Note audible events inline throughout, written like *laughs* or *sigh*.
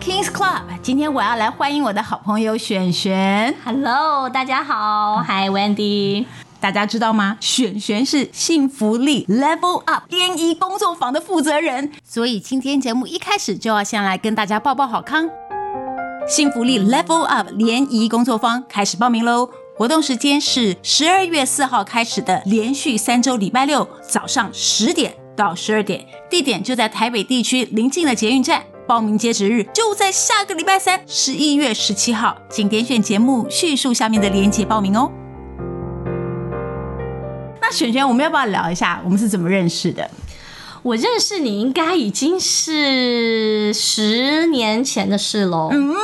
King's Club，今天我要来欢迎我的好朋友璇璇。Hello，大家好，Hi Wendy。大家知道吗？璇璇是幸福力 Level Up 联谊工作坊的负责人，所以今天节目一开始就要先来跟大家报报好康。幸福力 Level Up 联谊工作坊开始报名喽！活动时间是十二月四号开始的，连续三周礼拜六早上十点到十二点，地点就在台北地区临近的捷运站。报名截止日就在下个礼拜三，十一月十七号，请点选节目叙述下面的链接报名哦。那璇璇，我们要不要聊一下我们是怎么认识的？我认识你应该已经是十年前的事喽。嗯。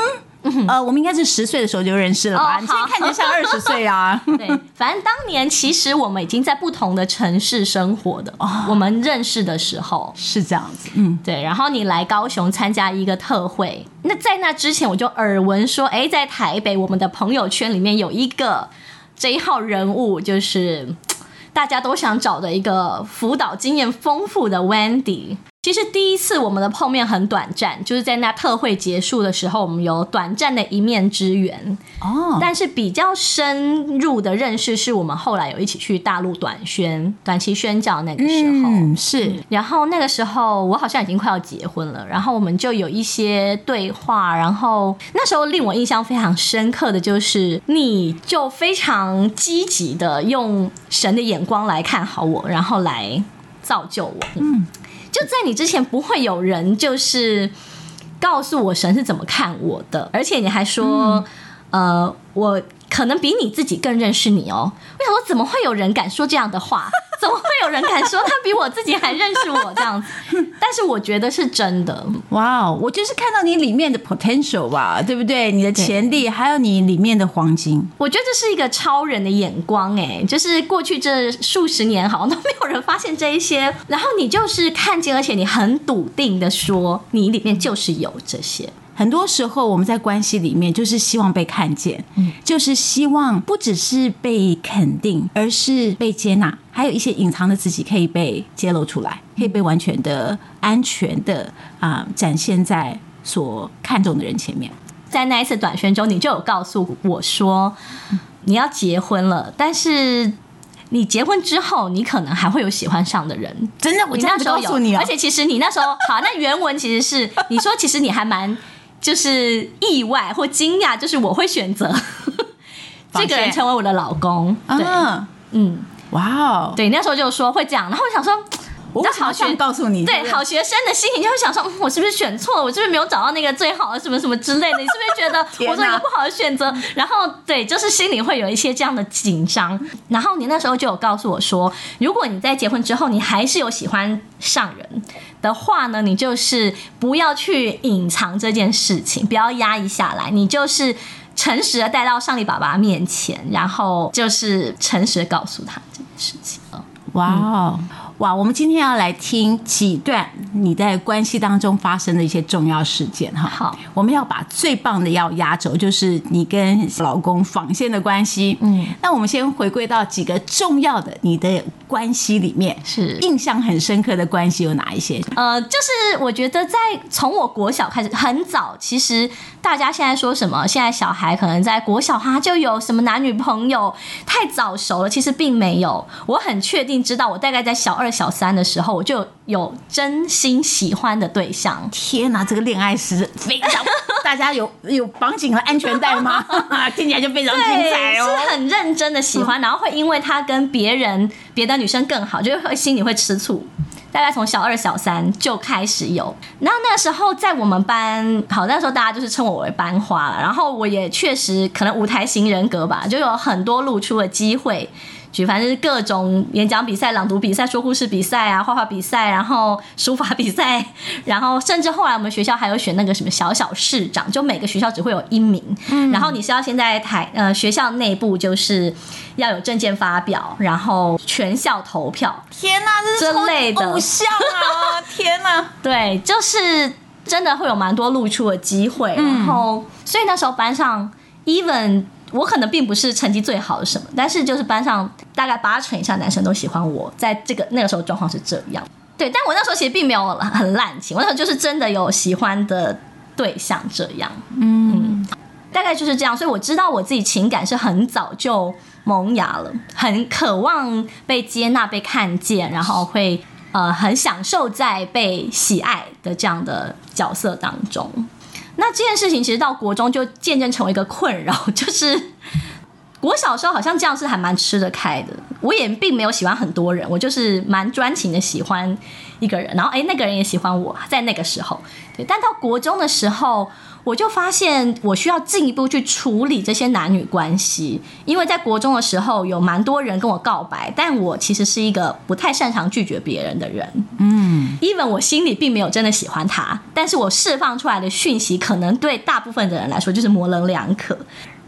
呃，我们应该是十岁的时候就认识了吧？哦、你现在看起来像二十岁啊。*laughs* 对，反正当年其实我们已经在不同的城市生活的。哦、我们认识的时候是这样子。嗯，对。然后你来高雄参加一个特会，那在那之前我就耳闻说，哎，在台北我们的朋友圈里面有一个这一号人物，就是大家都想找的一个辅导经验丰富的 Wendy。其实第一次我们的碰面很短暂，就是在那特会结束的时候，我们有短暂的一面之缘。哦，但是比较深入的认识是我们后来有一起去大陆短宣、短期宣教那个时候。嗯，是。然后那个时候我好像已经快要结婚了，然后我们就有一些对话。然后那时候令我印象非常深刻的就是，你就非常积极的用神的眼光来看好我，然后来造就我。嗯。就在你之前，不会有人就是告诉我神是怎么看我的，而且你还说，嗯、呃，我可能比你自己更认识你哦。为什么怎么会有人敢说这样的话？怎么会有人敢说他比我自己还认识我这样子？但是我觉得是真的。哇哦，我就是看到你里面的 potential 吧，对不对？你的潜力，还有你里面的黄金。我觉得这是一个超人的眼光，哎，就是过去这数十年好像都没有人发现这一些，然后你就是看见，而且你很笃定的说，你里面就是有这些。很多时候，我们在关系里面就是希望被看见，嗯，就是希望不只是被肯定，而是被接纳，还有一些隐藏的自己可以被揭露出来，可以被完全的安全的啊、呃、展现在所看重的人前面。在那一次短宣中，你就有告诉我说，你要结婚了，但是你结婚之后，你可能还会有喜欢上的人。真的，我那时候有，而且其实你那时候好，那原文其实是你说，其实你还蛮。就是意外或惊讶，就是我会选择 *laughs* 这个人成为我的老公。对，嗯，哇哦，对，那时候就说会这样，然后我想说，我好想告诉你，对，好学生的心情就会想说，我是不是选错了？我是不是没有找到那个最好的什么什么之类的？你是不是觉得 *laughs* 我做一个不好的选择？然后对，就是心里会有一些这样的紧张。然后你那时候就有告诉我说，如果你在结婚之后，你还是有喜欢上人。的话呢，你就是不要去隐藏这件事情，不要压抑下来，你就是诚实的带到上帝爸爸面前，然后就是诚实的告诉他这件事情。哇哦！哇，我们今天要来听几段你在关系当中发生的一些重要事件哈。好，我们要把最棒的要压轴，就是你跟老公纺线的关系。嗯，那我们先回归到几个重要的你的关系里面，是印象很深刻的关系有哪一些？呃，就是我觉得在从我国小开始很早，其实大家现在说什么，现在小孩可能在国小他就有什么男女朋友，太早熟了，其实并没有。我很确定知道，我大概在小二。小三的时候，我就有真心喜欢的对象。天哪，这个恋爱史非常，*laughs* 大家有有绑紧了安全带吗？*laughs* 听起来就非常精彩哦。是很认真的喜欢，然后会因为他跟别人别的女生更好，就会心里会吃醋。大概从小二、小三就开始有。那那时候在我们班，好，那时候大家就是称我为班花了。然后我也确实可能舞台型人格吧，就有很多露出的机会。举凡是各种演讲比赛、朗读比赛、说故事比赛啊、画画比赛，然后书法比赛，然后甚至后来我们学校还有选那个什么小小市长，就每个学校只会有一名，嗯、然后你是要先在台呃学校内部就是要有证件发表，然后全校投票。天哪，这是类的偶像啊！*laughs* 天哪，对，就是真的会有蛮多露出的机会，然后所以那时候班上 even。我可能并不是成绩最好的什么，但是就是班上大概八成以上男生都喜欢我，在这个那个时候状况是这样。对，但我那时候其实并没有很滥情，我那时候就是真的有喜欢的对象这样。嗯，嗯，大概就是这样。所以我知道我自己情感是很早就萌芽了，很渴望被接纳、被看见，然后会呃很享受在被喜爱的这样的角色当中。那这件事情其实到国中就渐渐成为一个困扰，*laughs* 就是。我小时候好像这样是还蛮吃得开的，我也并没有喜欢很多人，我就是蛮专情的喜欢一个人，然后诶，那个人也喜欢我，在那个时候，对。但到国中的时候，我就发现我需要进一步去处理这些男女关系，因为在国中的时候有蛮多人跟我告白，但我其实是一个不太擅长拒绝别人的人，嗯，even 我心里并没有真的喜欢他，但是我释放出来的讯息可能对大部分的人来说就是模棱两可，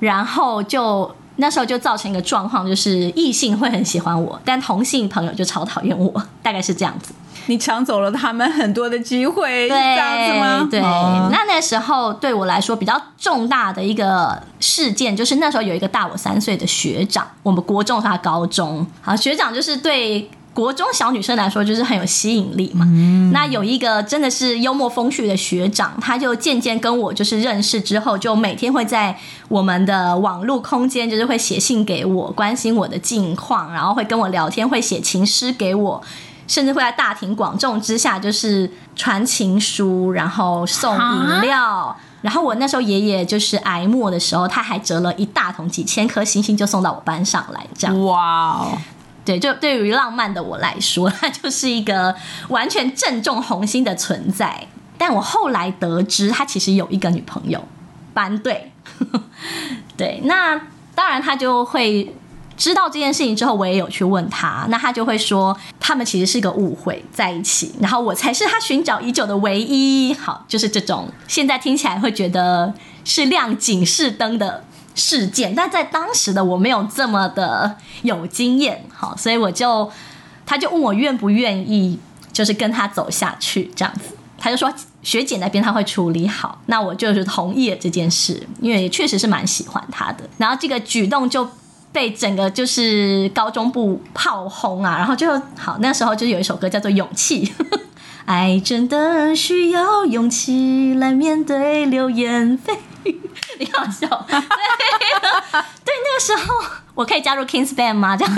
然后就。那时候就造成一个状况，就是异性会很喜欢我，但同性朋友就超讨厌我，大概是这样子。你抢走了他们很多的机会，对，这样子吗？对。哦、那那时候对我来说比较重大的一个事件，就是那时候有一个大我三岁的学长，我们国中和他高中，好，学长就是对。国中小女生来说就是很有吸引力嘛。嗯、那有一个真的是幽默风趣的学长，他就渐渐跟我就是认识之后，就每天会在我们的网络空间，就是会写信给我，关心我的近况，然后会跟我聊天，会写情诗给我，甚至会在大庭广众之下就是传情书，然后送饮料。然后我那时候爷爷就是挨末的时候，他还折了一大桶几千颗星星就送到我班上来，这样。哇哦。对，就对于浪漫的我来说，*laughs* 他就是一个完全正中红心的存在。但我后来得知，他其实有一个女朋友，班队。*laughs* 对，那当然他就会知道这件事情之后，我也有去问他，那他就会说，他们其实是个误会在一起，然后我才是他寻找已久的唯一。好，就是这种现在听起来会觉得是亮警示灯的。事件，但在当时的我没有这么的有经验，好，所以我就，他就问我愿不愿意，就是跟他走下去这样子，他就说学姐那边他会处理好，那我就是同意了这件事，因为也确实是蛮喜欢他的，然后这个举动就被整个就是高中部炮轰啊，然后就好，那时候就有一首歌叫做《勇气》，*laughs* 爱真的需要勇气来面对流言蜚语。*laughs* 你好笑，对，*laughs* 对，那个时候我可以加入 King's Band 吗？这样，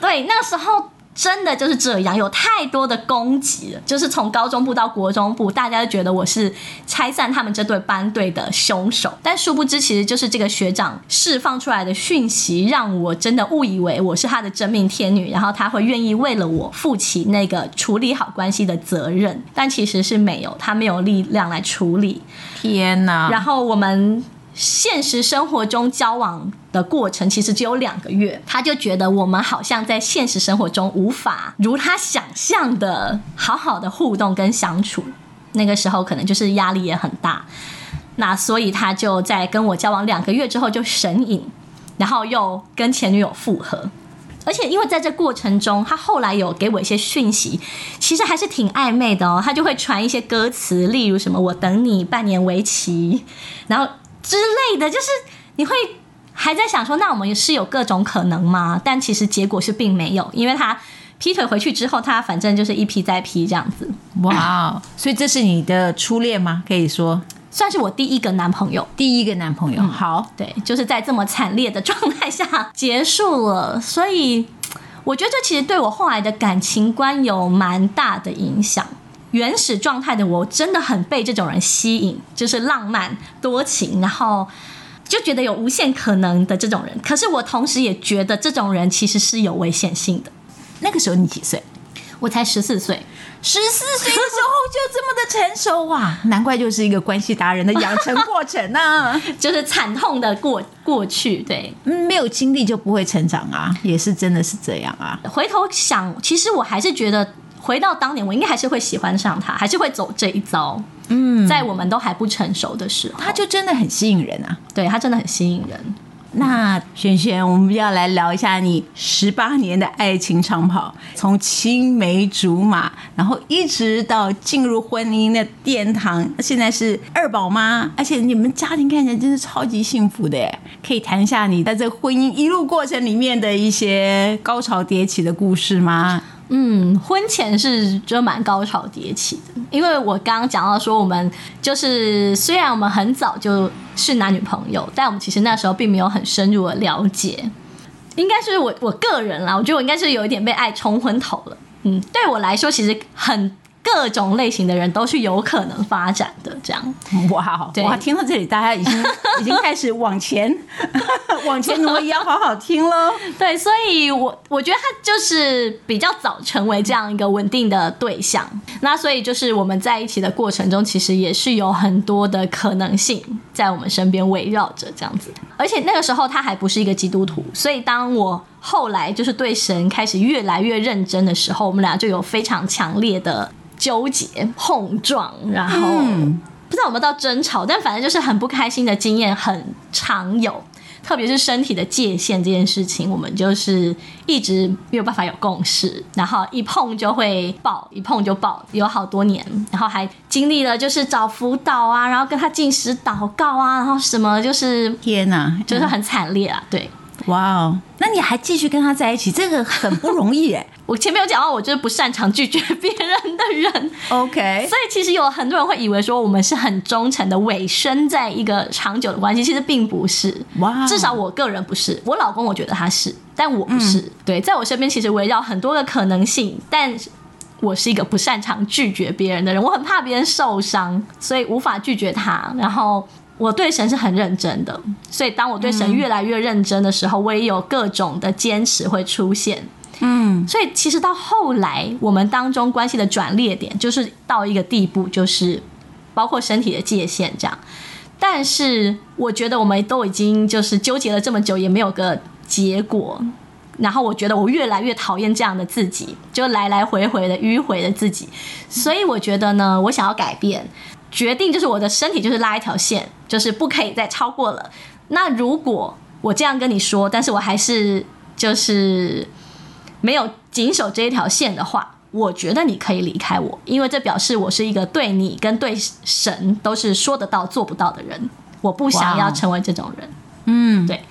对，那个时候。真的就是这样，有太多的攻击了。就是从高中部到国中部，大家都觉得我是拆散他们这对班队的凶手。但殊不知，其实就是这个学长释放出来的讯息，让我真的误以为我是他的真命天女，然后他会愿意为了我负起那个处理好关系的责任。但其实是没有，他没有力量来处理。天哪！然后我们。现实生活中交往的过程其实只有两个月，他就觉得我们好像在现实生活中无法如他想象的好好的互动跟相处。那个时候可能就是压力也很大，那所以他就在跟我交往两个月之后就神隐，然后又跟前女友复合。而且因为在这过程中，他后来有给我一些讯息，其实还是挺暧昧的哦。他就会传一些歌词，例如什么“我等你半年为期”，然后。之类的，就是你会还在想说，那我们是有各种可能吗？但其实结果是并没有，因为他劈腿回去之后，他反正就是一劈再劈这样子。哇，Wow, 所以这是你的初恋吗？可以说算是我第一个男朋友，第一个男朋友。嗯、好，对，就是在这么惨烈的状态下结束了。所以我觉得这其实对我后来的感情观有蛮大的影响。原始状态的我真的很被这种人吸引，就是浪漫多情，然后就觉得有无限可能的这种人。可是我同时也觉得这种人其实是有危险性的。那个时候你几岁？我才十四岁。十四岁的时候就这么的成熟哇！难怪就是一个关系达人的养成过程呢，*laughs* 就是惨痛的过过去。对，嗯，没有经历就不会成长啊，也是真的是这样啊。回头想，其实我还是觉得。回到当年，我应该还是会喜欢上他，还是会走这一遭。嗯，在我们都还不成熟的时候，他就真的很吸引人啊。对，他真的很吸引人。那璇璇，我们要来聊一下你十八年的爱情长跑，从青梅竹马，然后一直到进入婚姻的殿堂，现在是二宝妈，而且你们家庭看起来真是超级幸福的耶。可以谈一下你在这婚姻一路过程里面的一些高潮迭起的故事吗？嗯，婚前是就蛮高潮迭起的，因为我刚刚讲到说，我们就是虽然我们很早就是男女朋友，但我们其实那时候并没有很深入的了解。应该是我我个人啦，我觉得我应该是有一点被爱冲昏头了。嗯，对我来说，其实很。各种类型的人都是有可能发展的，这样。哇，对哇，听到这里，大家已经已经开始往前 *laughs* 往前挪移，要好好听喽。*laughs* 对，所以我我觉得他就是比较早成为这样一个稳定的对象。那所以就是我们在一起的过程中，其实也是有很多的可能性在我们身边围绕着这样子。而且那个时候他还不是一个基督徒，所以当我后来就是对神开始越来越认真的时候，我们俩就有非常强烈的。纠结、碰撞，然后、嗯、不知道有没有到争吵，但反正就是很不开心的经验很常有，特别是身体的界限这件事情，我们就是一直没有办法有共识，然后一碰就会爆，一碰就爆，有好多年，然后还经历了就是找辅导啊，然后跟他进食祷告啊，然后什么就是天哪，就是很惨烈啊，对。哇哦，那你还继续跟他在一起，这个很不容易哎。*laughs* 我前面有讲到，我就是不擅长拒绝别人的人。OK，所以其实有很多人会以为说我们是很忠诚的，委身在一个长久的关系，其实并不是。哇，至少我个人不是。我老公我觉得他是，但我不是。嗯、对，在我身边其实围绕很多个可能性，但我是一个不擅长拒绝别人的人，我很怕别人受伤，所以无法拒绝他。然后。我对神是很认真的，所以当我对神越来越认真的时候，我也有各种的坚持会出现。嗯，所以其实到后来，我们当中关系的转捩点，就是到一个地步，就是包括身体的界限这样。但是我觉得我们都已经就是纠结了这么久，也没有个结果。然后我觉得我越来越讨厌这样的自己，就来来回回的迂回的自己。所以我觉得呢，我想要改变。决定就是我的身体就是拉一条线，就是不可以再超过了。那如果我这样跟你说，但是我还是就是没有谨守这一条线的话，我觉得你可以离开我，因为这表示我是一个对你跟对神都是说得到做不到的人。我不想要成为这种人。嗯，对。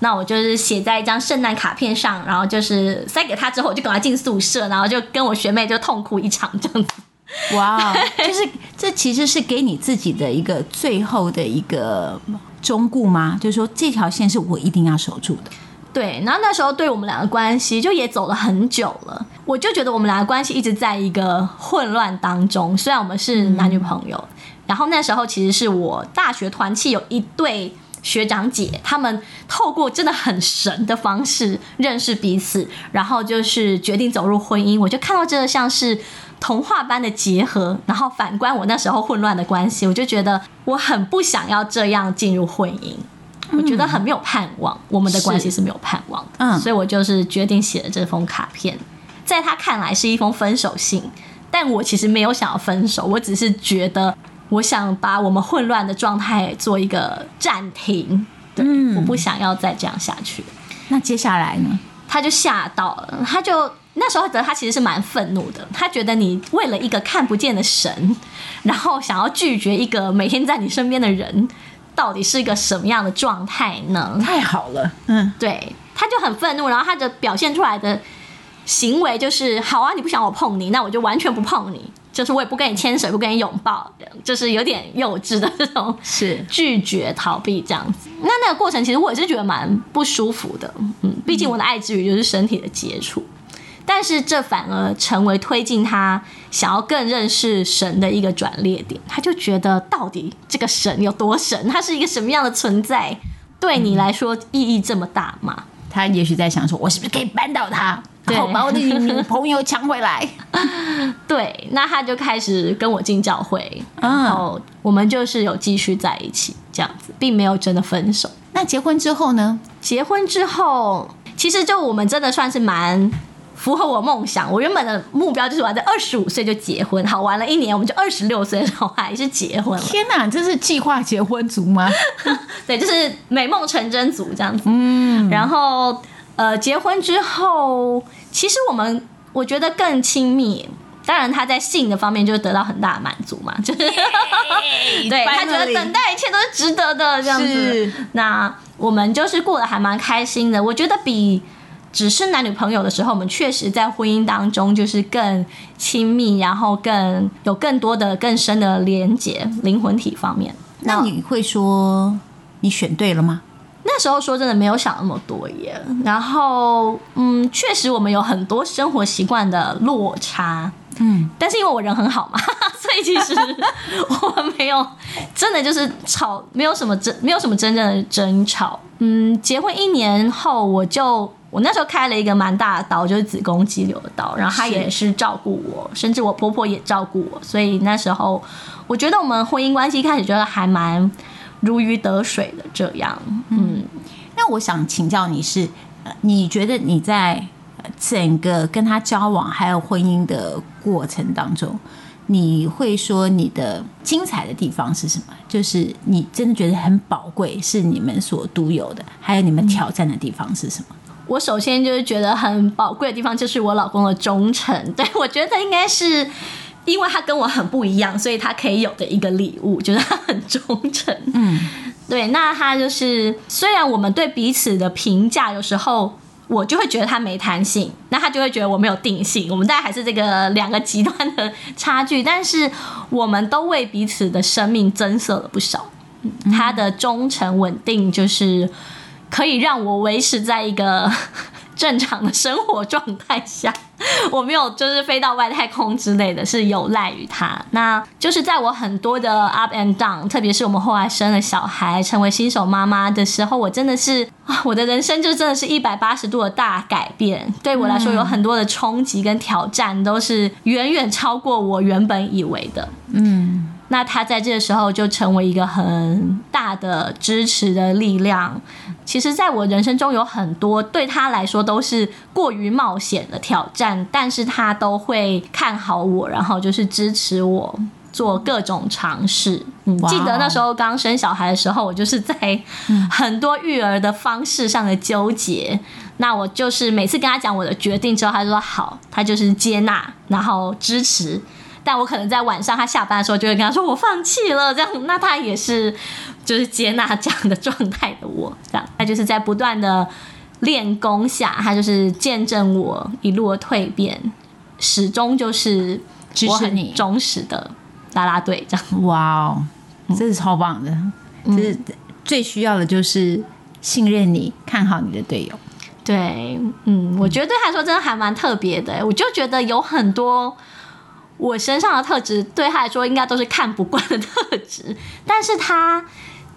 那我就是写在一张圣诞卡片上，然后就是塞给他之后，我就赶快进宿舍，然后就跟我学妹就痛哭一场这样子。哇，就是这其实是给你自己的一个最后的一个忠告吗？就是说这条线是我一定要守住的。对，然后那时候对我们两个关系就也走了很久了，我就觉得我们两个关系一直在一个混乱当中。虽然我们是男女朋友，然后那时候其实是我大学团契有一对学长姐，他们透过真的很神的方式认识彼此，然后就是决定走入婚姻。我就看到这个像是。童话般的结合，然后反观我那时候混乱的关系，我就觉得我很不想要这样进入婚姻，我觉得很没有盼望，我们的关系是没有盼望的，嗯，所以我就是决定写了这封卡片，在他看来是一封分手信，但我其实没有想要分手，我只是觉得我想把我们混乱的状态做一个暂停，对，我不想要再这样下去。那接下来呢？他就吓到了，他就。那时候觉得他其实是蛮愤怒的，他觉得你为了一个看不见的神，然后想要拒绝一个每天在你身边的人，到底是一个什么样的状态呢？太好了，嗯，对，他就很愤怒，然后他的表现出来的行为就是，好啊，你不想我碰你，那我就完全不碰你，就是我也不跟你牵手，不跟你拥抱，就是有点幼稚的这种是拒绝逃避这样子。那那个过程其实我也是觉得蛮不舒服的，嗯，毕竟我的爱之语就是身体的接触。但是这反而成为推进他想要更认识神的一个转捩点。他就觉得，到底这个神有多神？他是一个什么样的存在？对你来说意义这么大吗？他也许在想说，我是不是可以扳倒他，然后把我的女朋友抢回来？*laughs* 对，那他就开始跟我进教会，然后我们就是有继续在一起这样子，并没有真的分手。那结婚之后呢？结婚之后，其实就我们真的算是蛮。符合我梦想，我原本的目标就是我在二十五岁就结婚。好，玩了一年，我们就二十六岁还是结婚了。天哪，这是计划结婚族吗？*laughs* 对，就是美梦成真族这样子。嗯，然后呃，结婚之后，其实我们我觉得更亲密。当然，他在性的方面就得到很大的满足嘛，*laughs* 就是对.他觉得等待一切都是值得的这样子。那我们就是过得还蛮开心的，我觉得比。只是男女朋友的时候，我们确实在婚姻当中就是更亲密，然后更有更多的更深的连接，灵魂体方面。那你会说你选对了吗？那时候说真的没有想那么多耶。然后，嗯，确实我们有很多生活习惯的落差。嗯，但是因为我人很好嘛，*laughs* 所以其实我们没有真的就是吵，没有什么真，没有什么真正的争吵。嗯，结婚一年后，我就我那时候开了一个蛮大的刀，就是子宫肌瘤的刀，然后他也是照顾我，甚至我婆婆也照顾我，所以那时候我觉得我们婚姻关系一开始觉得还蛮如鱼得水的这样。嗯，那我想请教你是，你觉得你在？整个跟他交往还有婚姻的过程当中，你会说你的精彩的地方是什么？就是你真的觉得很宝贵，是你们所独有的，还有你们挑战的地方是什么？我首先就是觉得很宝贵的地方，就是我老公的忠诚。*laughs* 对，我觉得应该是因为他跟我很不一样，所以他可以有的一个礼物，就是他很忠诚。嗯，对。那他就是虽然我们对彼此的评价有时候。我就会觉得他没弹性，那他就会觉得我没有定性。我们大概还是这个两个极端的差距，但是我们都为彼此的生命增色了不少。他的忠诚稳定，就是可以让我维持在一个 *laughs* 正常的生活状态下。*laughs* 我没有就是飞到外太空之类的，是有赖于他。那就是在我很多的 up and down，特别是我们后来生了小孩，成为新手妈妈的时候，我真的是啊，我的人生就真的是一百八十度的大改变。对我来说，有很多的冲击跟挑战，都是远远超过我原本以为的。嗯。那他在这个时候就成为一个很大的支持的力量。其实，在我人生中有很多对他来说都是过于冒险的挑战，但是他都会看好我，然后就是支持我做各种尝试。嗯，记得那时候刚生小孩的时候，我就是在很多育儿的方式上的纠结。那我就是每次跟他讲我的决定之后，他就说好，他就是接纳，然后支持。但我可能在晚上他下班的时候，就会跟他说我放弃了，这样，那他也是就是接纳这样的状态的我，这样，他就是在不断的练功下，他就是见证我一路的蜕变，始终就是支持你忠实的啦啦队这样。哇哦，这是超棒的，嗯、这是最需要的就是信任你，看好你的队友。对，嗯，我觉得对他来说真的还蛮特别的，我就觉得有很多。我身上的特质对他来说应该都是看不惯的特质，但是他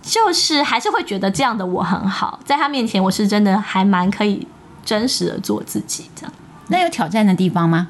就是还是会觉得这样的我很好，在他面前我是真的还蛮可以真实的做自己这样。那有挑战的地方吗？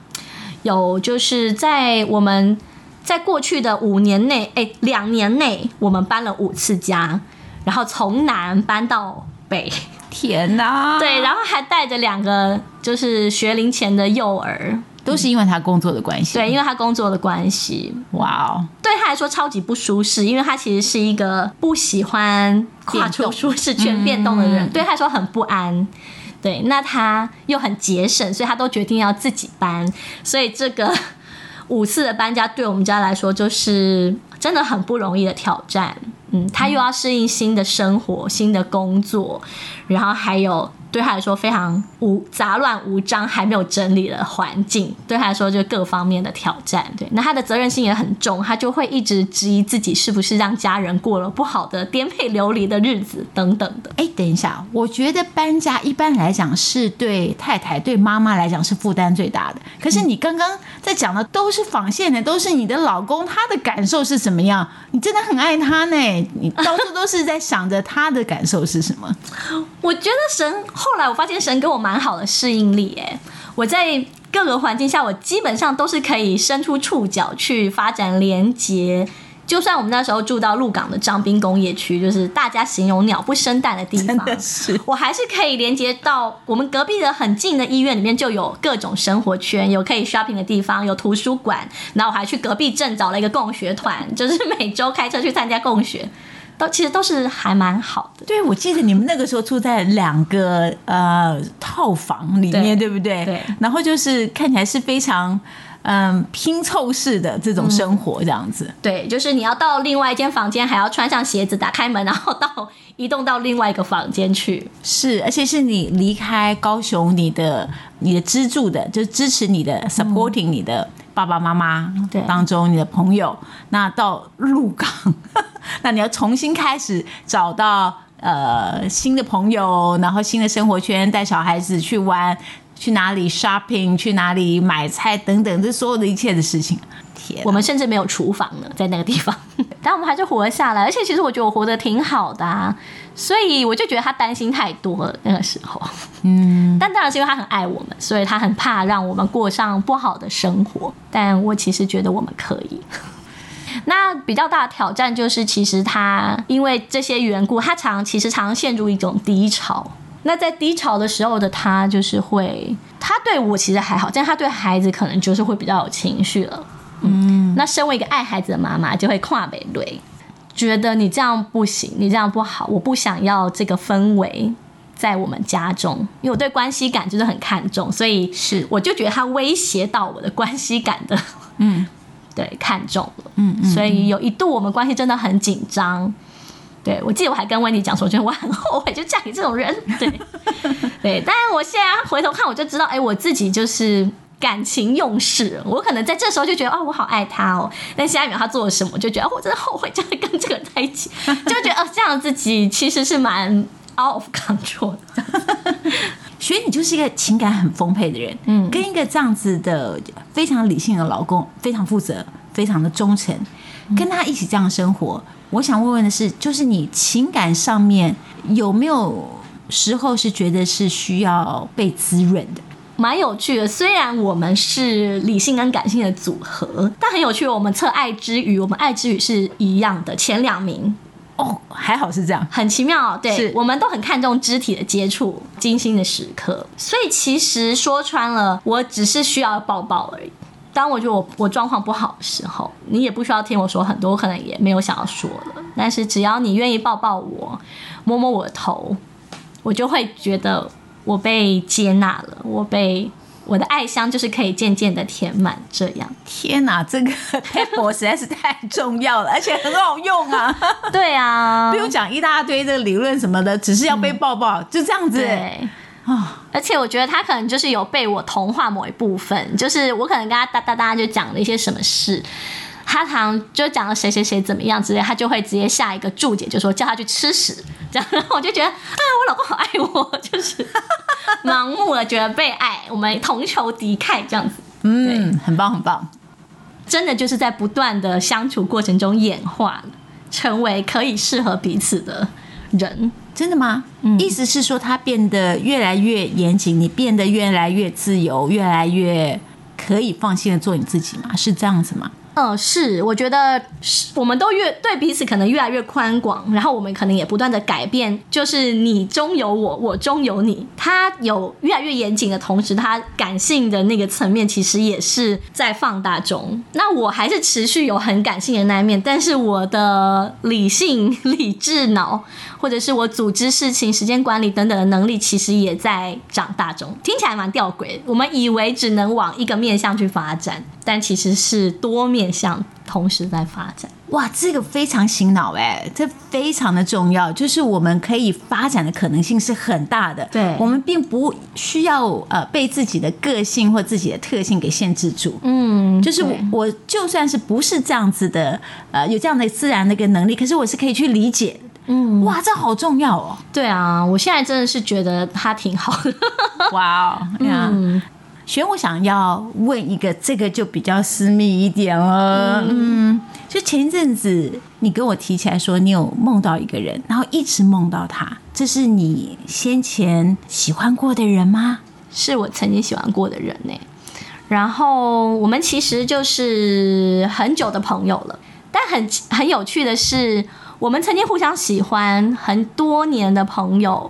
有，就是在我们在过去的五年内，哎，两年内我们搬了五次家，然后从南搬到北，天哪！对，然后还带着两个就是学龄前的幼儿。都是因为他工作的关系，对，因为他工作的关系，哇哦，对他来说超级不舒适，因为他其实是一个不喜欢跨出舒适圈变动的人，嗯、对他来说很不安。对，那他又很节省，所以他都决定要自己搬，所以这个五次的搬家对我们家来说就是真的很不容易的挑战。嗯，他又要适应新的生活、新的工作，然后还有。对他来说非常无杂乱无章，还没有整理的环境，对他来说就各方面的挑战。对，那他的责任心也很重，他就会一直质疑自己是不是让家人过了不好的颠沛流离的日子等等的。哎，等一下，我觉得搬家一般来讲是对太太、对妈妈来讲是负担最大的。可是你刚刚在讲的都是仿现的，都是你的老公，他的感受是什么样？你真的很爱他呢，你到处都是在想着他的感受是什么？*laughs* 我觉得神。后来我发现神给我蛮好的适应力，哎，我在各个环境下，我基本上都是可以伸出触角去发展连接。就算我们那时候住到鹿港的张滨工业区，就是大家形容鸟不生蛋的地方，我还是可以连接到我们隔壁的很近的医院里面，就有各种生活圈，有可以 shopping 的地方，有图书馆，然后我还去隔壁镇找了一个共学团，就是每周开车去参加共学。都其实都是还蛮好的。对，我记得你们那个时候住在两个呃套房里面，对，对不对？对。然后就是看起来是非常嗯拼凑式的这种生活，这样子。嗯、对，就是你要到另外一间房间，还要穿上鞋子，打开门，然后到移动到另外一个房间去。是，而且是你离开高雄，你的你的支柱的，就是支持你的、嗯、supporting 你的爸爸妈妈当中，你的朋友，那到鹿港，*laughs* 那你要重新开始找到。呃，新的朋友，然后新的生活圈，带小孩子去玩，去哪里 shopping，去哪里买菜等等，这所有的一切的事情。天，我们甚至没有厨房呢，在那个地方，*laughs* 但我们还是活了下来。而且其实我觉得我活得挺好的啊，所以我就觉得他担心太多了那个时候。嗯，但当然是因为他很爱我们，所以他很怕让我们过上不好的生活。但我其实觉得我们可以。*laughs* 那比较大的挑战就是，其实他因为这些缘故，他常其实常常陷入一种低潮。那在低潮的时候的他，就是会，他对我其实还好，但他对孩子可能就是会比较有情绪了。嗯，那身为一个爱孩子的妈妈，就会跨北对，觉得你这样不行，你这样不好，我不想要这个氛围在我们家中，因为我对关系感就是很看重，所以是。我就觉得他威胁到我的关系感的，嗯。*laughs* 对，看重了，嗯，嗯，所以有一度我们关系真的很紧张。对，我记得我还跟温迪讲说，我觉得我很后悔就嫁给这种人。对，*laughs* 对，但是我现在回头看，我就知道，哎，我自己就是感情用事。我可能在这时候就觉得，哦，我好爱他哦。但下一秒他做了什么，我就觉得，哦，我真的后悔，真的跟这个人在一起，*laughs* 就觉得，哦，这样自己其实是蛮 out of control 的。*laughs* 所以你就是一个情感很丰沛的人，嗯，跟一个这样子的非常理性的老公，非常负责，非常的忠诚，跟他一起这样生活。我想问问的是，就是你情感上面有没有时候是觉得是需要被滋润的？蛮有趣的，虽然我们是理性跟感性的组合，但很有趣。我们测爱之语，我们爱之语是一样的，前两名。哦，还好是这样，很奇妙。对，我们都很看重肢体的接触、精心的时刻。所以其实说穿了，我只是需要抱抱而已。当我觉得我我状况不好的时候，你也不需要听我说很多，我可能也没有想要说了。但是只要你愿意抱抱我，摸摸我的头，我就会觉得我被接纳了，我被。我的爱箱就是可以渐渐的填满，这样。天哪，这个 *laughs* pebble 实在是太重要了，而且很好用啊。*laughs* 对啊，不用讲一大堆的理论什么的，只是要被抱抱，嗯、就这样子。对啊，而且我觉得他可能就是有被我同化某一部分，就是我可能跟他哒哒哒就讲了一些什么事。他常就讲了谁谁谁怎么样之类，他就会直接下一个注解，就说叫他去吃屎，这样，然 *laughs* 后我就觉得啊，我老公好爱我，就是盲目了，觉得被爱，我们同仇敌忾这样子，嗯，很棒很棒，真的就是在不断的相处过程中演化，成为可以适合彼此的人，真的吗？嗯，意思是说他变得越来越严谨，你变得越来越自由，越来越可以放心的做你自己吗？是这样子吗？嗯，是，我觉得是，我们都越对彼此可能越来越宽广，然后我们可能也不断的改变，就是你中有我，我中有你。他有越来越严谨的同时，他感性的那个层面其实也是在放大中。那我还是持续有很感性的那一面，但是我的理性、*laughs* 理智脑，或者是我组织事情、时间管理等等的能力，其实也在长大中。听起来蛮吊诡，我们以为只能往一个面向去发展。但其实是多面向同时在发展，哇，这个非常醒脑哎，这非常的重要，就是我们可以发展的可能性是很大的。对，我们并不需要呃被自己的个性或自己的特性给限制住。嗯，就是我，我就算是不是这样子的，呃，有这样的自然的一个能力，可是我是可以去理解。嗯，哇，这好重要哦。对啊，我现在真的是觉得他挺好的。*laughs* 哇哦，嗯。璇，我想要问一个，这个就比较私密一点了。嗯，就前一阵子你跟我提起来说，你有梦到一个人，然后一直梦到他，这是你先前喜欢过的人吗？是我曾经喜欢过的人呢。然后我们其实就是很久的朋友了，但很很有趣的是，我们曾经互相喜欢很多年的朋友，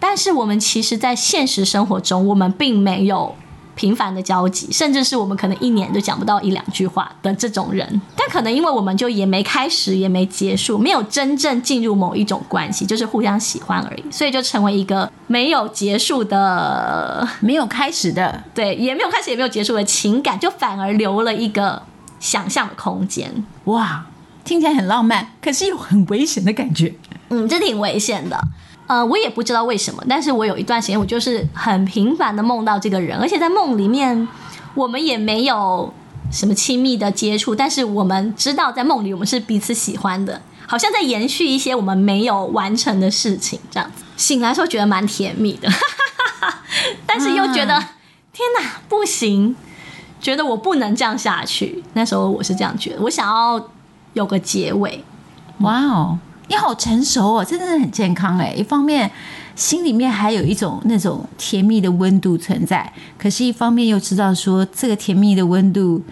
但是我们其实在现实生活中，我们并没有。频繁的交集，甚至是我们可能一年都讲不到一两句话的这种人。但可能因为我们就也没开始，也没结束，没有真正进入某一种关系，就是互相喜欢而已，所以就成为一个没有结束的、没有开始的，对，也没有开始也没有结束的情感，就反而留了一个想象的空间。哇，听起来很浪漫，可是又很危险的感觉。嗯，这挺危险的。呃，我也不知道为什么，但是我有一段时间，我就是很频繁的梦到这个人，而且在梦里面，我们也没有什么亲密的接触，但是我们知道在梦里我们是彼此喜欢的，好像在延续一些我们没有完成的事情，这样子。醒来的时候觉得蛮甜蜜的，*laughs* 但是又觉得、啊、天哪，不行，觉得我不能这样下去。那时候我是这样觉得，我想要有个结尾。哇哦！你好成熟哦，真的是很健康哎。一方面心里面还有一种那种甜蜜的温度存在，可是一方面又知道说这个甜蜜的温度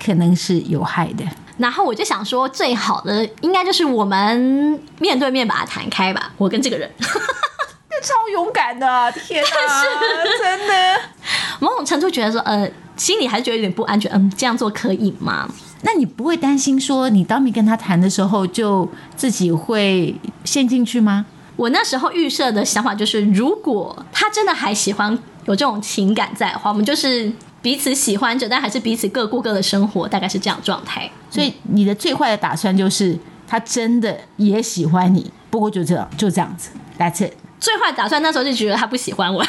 可能是有害的。然后我就想说，最好的应该就是我们面对面把它谈开吧。我跟这个人，超勇敢的，天哪，*laughs* 是真的。某种程度觉得说，呃，心里还是觉得有点不安全。嗯，这样做可以吗？那你不会担心说，你当面跟他谈的时候，就自己会陷进去吗？我那时候预设的想法就是，如果他真的还喜欢有这种情感在的话，我们就是彼此喜欢着，但还是彼此各过各的生活，大概是这样状态。所以你的最坏的打算就是，他真的也喜欢你，不过就这样，就这样子。That's it。最坏打算那时候就觉得他不喜欢我。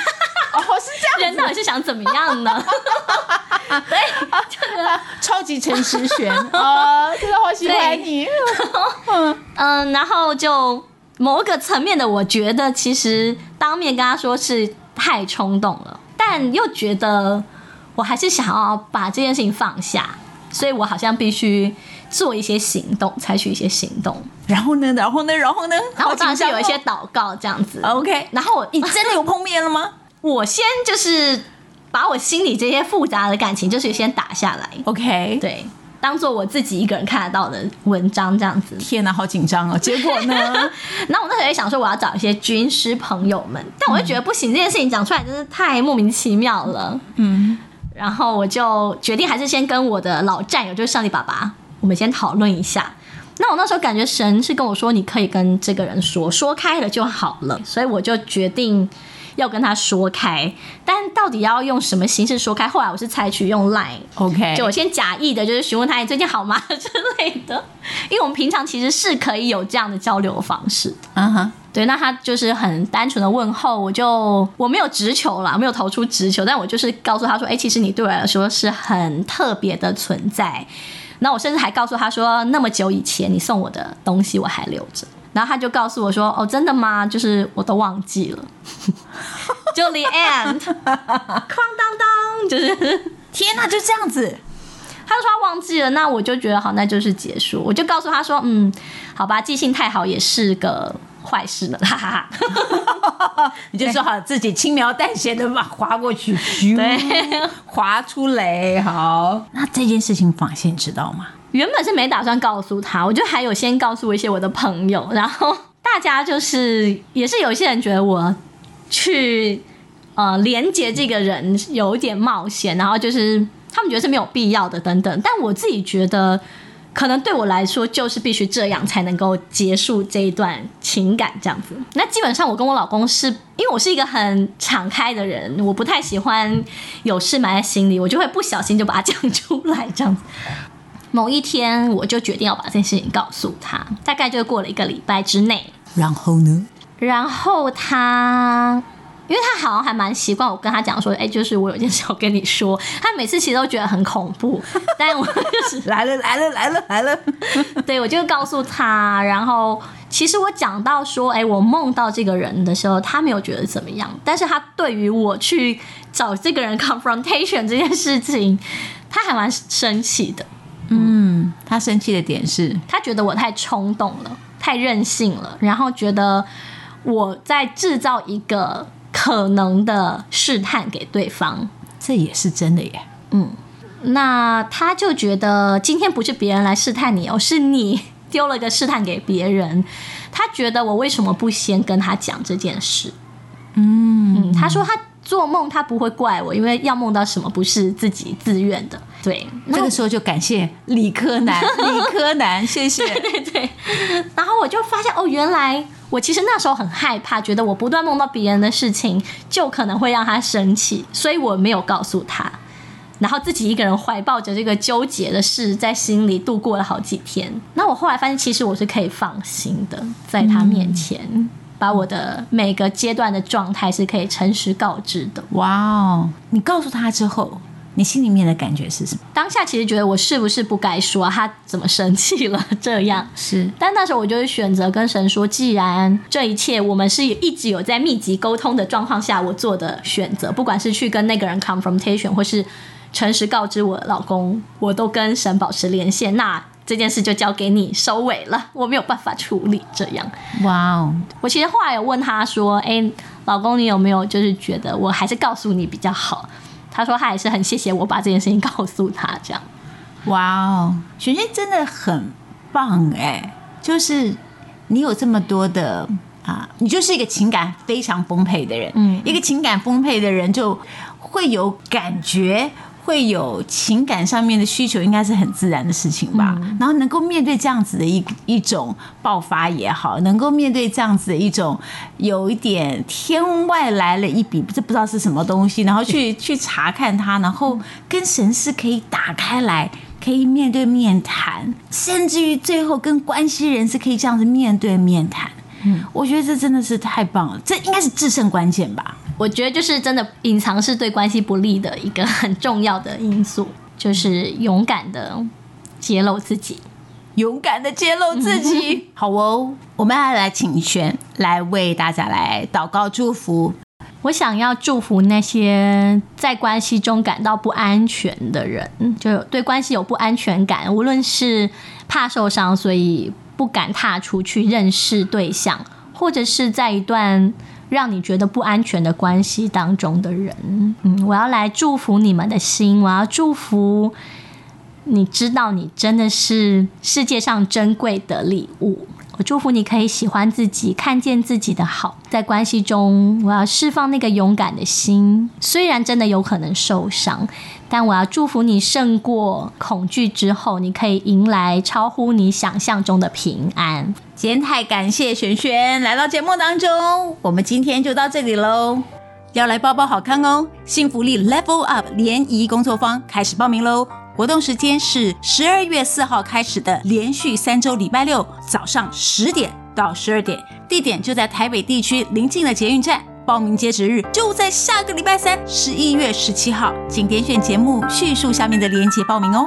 哦，是这样，人到底是想怎么样呢？*laughs* 对，就是超级诚实选啊，真的好喜欢你。嗯，然后就某个层面的，我觉得其实当面跟他说是太冲动了，但又觉得我还是想要把这件事情放下，所以我好像必须做一些行动，采取一些行动。然后呢？然后呢？然后呢？然后当然是有一些祷告这样子。OK，然后你真的有碰面了吗？我先就是把我心里这些复杂的感情，就是先打下来，OK，对，当做我自己一个人看得到的文章这样子。天哪，好紧张哦！*laughs* 结果呢？那我那时候也想说，我要找一些军师朋友们，但我就觉得不行，嗯、这件事情讲出来真是太莫名其妙了。嗯，然后我就决定还是先跟我的老战友，就是上帝爸爸，我们先讨论一下。那我那时候感觉神是跟我说，你可以跟这个人说，说开了就好了，所以我就决定。要跟他说开，但到底要用什么形式说开？后来我是采取用 Line，OK，就我先假意的，就是询问他你最近好吗之类的，因为我们平常其实是可以有这样的交流方式。嗯哼，对，那他就是很单纯的问候，我就我没有直球啦，没有投出直球，但我就是告诉他说，哎、欸，其实你对我来说是很特别的存在。那我甚至还告诉他说，那么久以前你送我的东西我还留着。然后他就告诉我说：“哦，真的吗？就是我都忘记了。*laughs* ”就 the end，哐当当，就是天哪，就这样子。他就说他忘记了，那我就觉得好，那就是结束。我就告诉他说：“嗯，好吧，记性太好也是个坏事了。”哈哈哈，*laughs* 你就说好，自己轻描淡写的把划过去，对，划出来。好，那这件事情法线知道吗？原本是没打算告诉他，我就还有先告诉一些我的朋友，然后大家就是也是有一些人觉得我去呃连接这个人有一点冒险，然后就是他们觉得是没有必要的等等，但我自己觉得可能对我来说就是必须这样才能够结束这一段情感这样子。那基本上我跟我老公是因为我是一个很敞开的人，我不太喜欢有事埋在心里，我就会不小心就把它 *laughs* 讲出来这样子。某一天，我就决定要把这件事情告诉他。大概就过了一个礼拜之内。然后呢？然后他，因为他好像还蛮习惯我跟他讲说，哎，就是我有件事要跟你说。他每次其实都觉得很恐怖，但我 *laughs* 就是来了来了来了来了。*laughs* 对，我就告诉他。然后其实我讲到说，哎，我梦到这个人的时候，他没有觉得怎么样。但是他对于我去找这个人 *laughs* confrontation 这件事情，他还蛮生气的。嗯，他生气的点是，他觉得我太冲动了，太任性了，然后觉得我在制造一个可能的试探给对方，这也是真的耶。嗯，那他就觉得今天不是别人来试探你哦，是你丢了个试探给别人。他觉得我为什么不先跟他讲这件事？嗯，嗯，他说他。做梦他不会怪我，因为要梦到什么不是自己自愿的。对，这个时候就感谢理科男，*laughs* 理科男，谢谢。对对对。然后我就发现，哦，原来我其实那时候很害怕，觉得我不断梦到别人的事情，就可能会让他生气，所以我没有告诉他。然后自己一个人怀抱着这个纠结的事，在心里度过了好几天。那我后来发现，其实我是可以放心的，在他面前，嗯、把我的每个阶段的状态是可以诚实告知的。哇哦！你告诉他之后，你心里面的感觉是什么？当下其实觉得我是不是不该说？他怎么生气了？这样是。但那时候我就是选择跟神说，既然这一切我们是一直有在密集沟通的状况下，我做的选择，不管是去跟那个人 confrontation，或是。诚实告知我老公，我都跟神保持连线，那这件事就交给你收尾了，我没有办法处理。这样，哇哦！我其实后来有问他说：“哎，老公，你有没有就是觉得我还是告诉你比较好？”他说他也是很谢谢我把这件事情告诉他。这样，哇哦，璇璇真的很棒哎！就是你有这么多的啊，你就是一个情感非常丰沛的人。嗯，一个情感丰沛的人就会有感觉。会有情感上面的需求，应该是很自然的事情吧。嗯、然后能够面对这样子的一一种爆发也好，能够面对这样子的一种有一点天外来了一笔，这不知道是什么东西，然后去去查看它，然后跟神是可以打开来，可以面对面谈，甚至于最后跟关系人是可以这样子面对面谈。嗯，我觉得这真的是太棒了，这应该是制胜关键吧。我觉得就是真的隐藏是对关系不利的一个很重要的因素，就是勇敢的揭露自己，勇敢的揭露自己。好哦，我们要来请璇来为大家来祷告祝福。我想要祝福那些在关系中感到不安全的人，就对关系有不安全感，无论是怕受伤，所以不敢踏出去认识对象，或者是在一段。让你觉得不安全的关系当中的人，嗯，我要来祝福你们的心，我要祝福你知道你真的是世界上珍贵的礼物。我祝福你可以喜欢自己，看见自己的好，在关系中，我要释放那个勇敢的心。虽然真的有可能受伤，但我要祝福你胜过恐惧之后，你可以迎来超乎你想象中的平安。今天太感谢璇璇来到节目当中，我们今天就到这里喽。要来包包好看哦！幸福力 Level Up 联谊工作坊开始报名喽。活动时间是十二月四号开始的，连续三周礼拜六早上十点到十二点，地点就在台北地区临近的捷运站。报名截止日就在下个礼拜三，十一月十七号，请点选节目叙述下面的链接报名哦。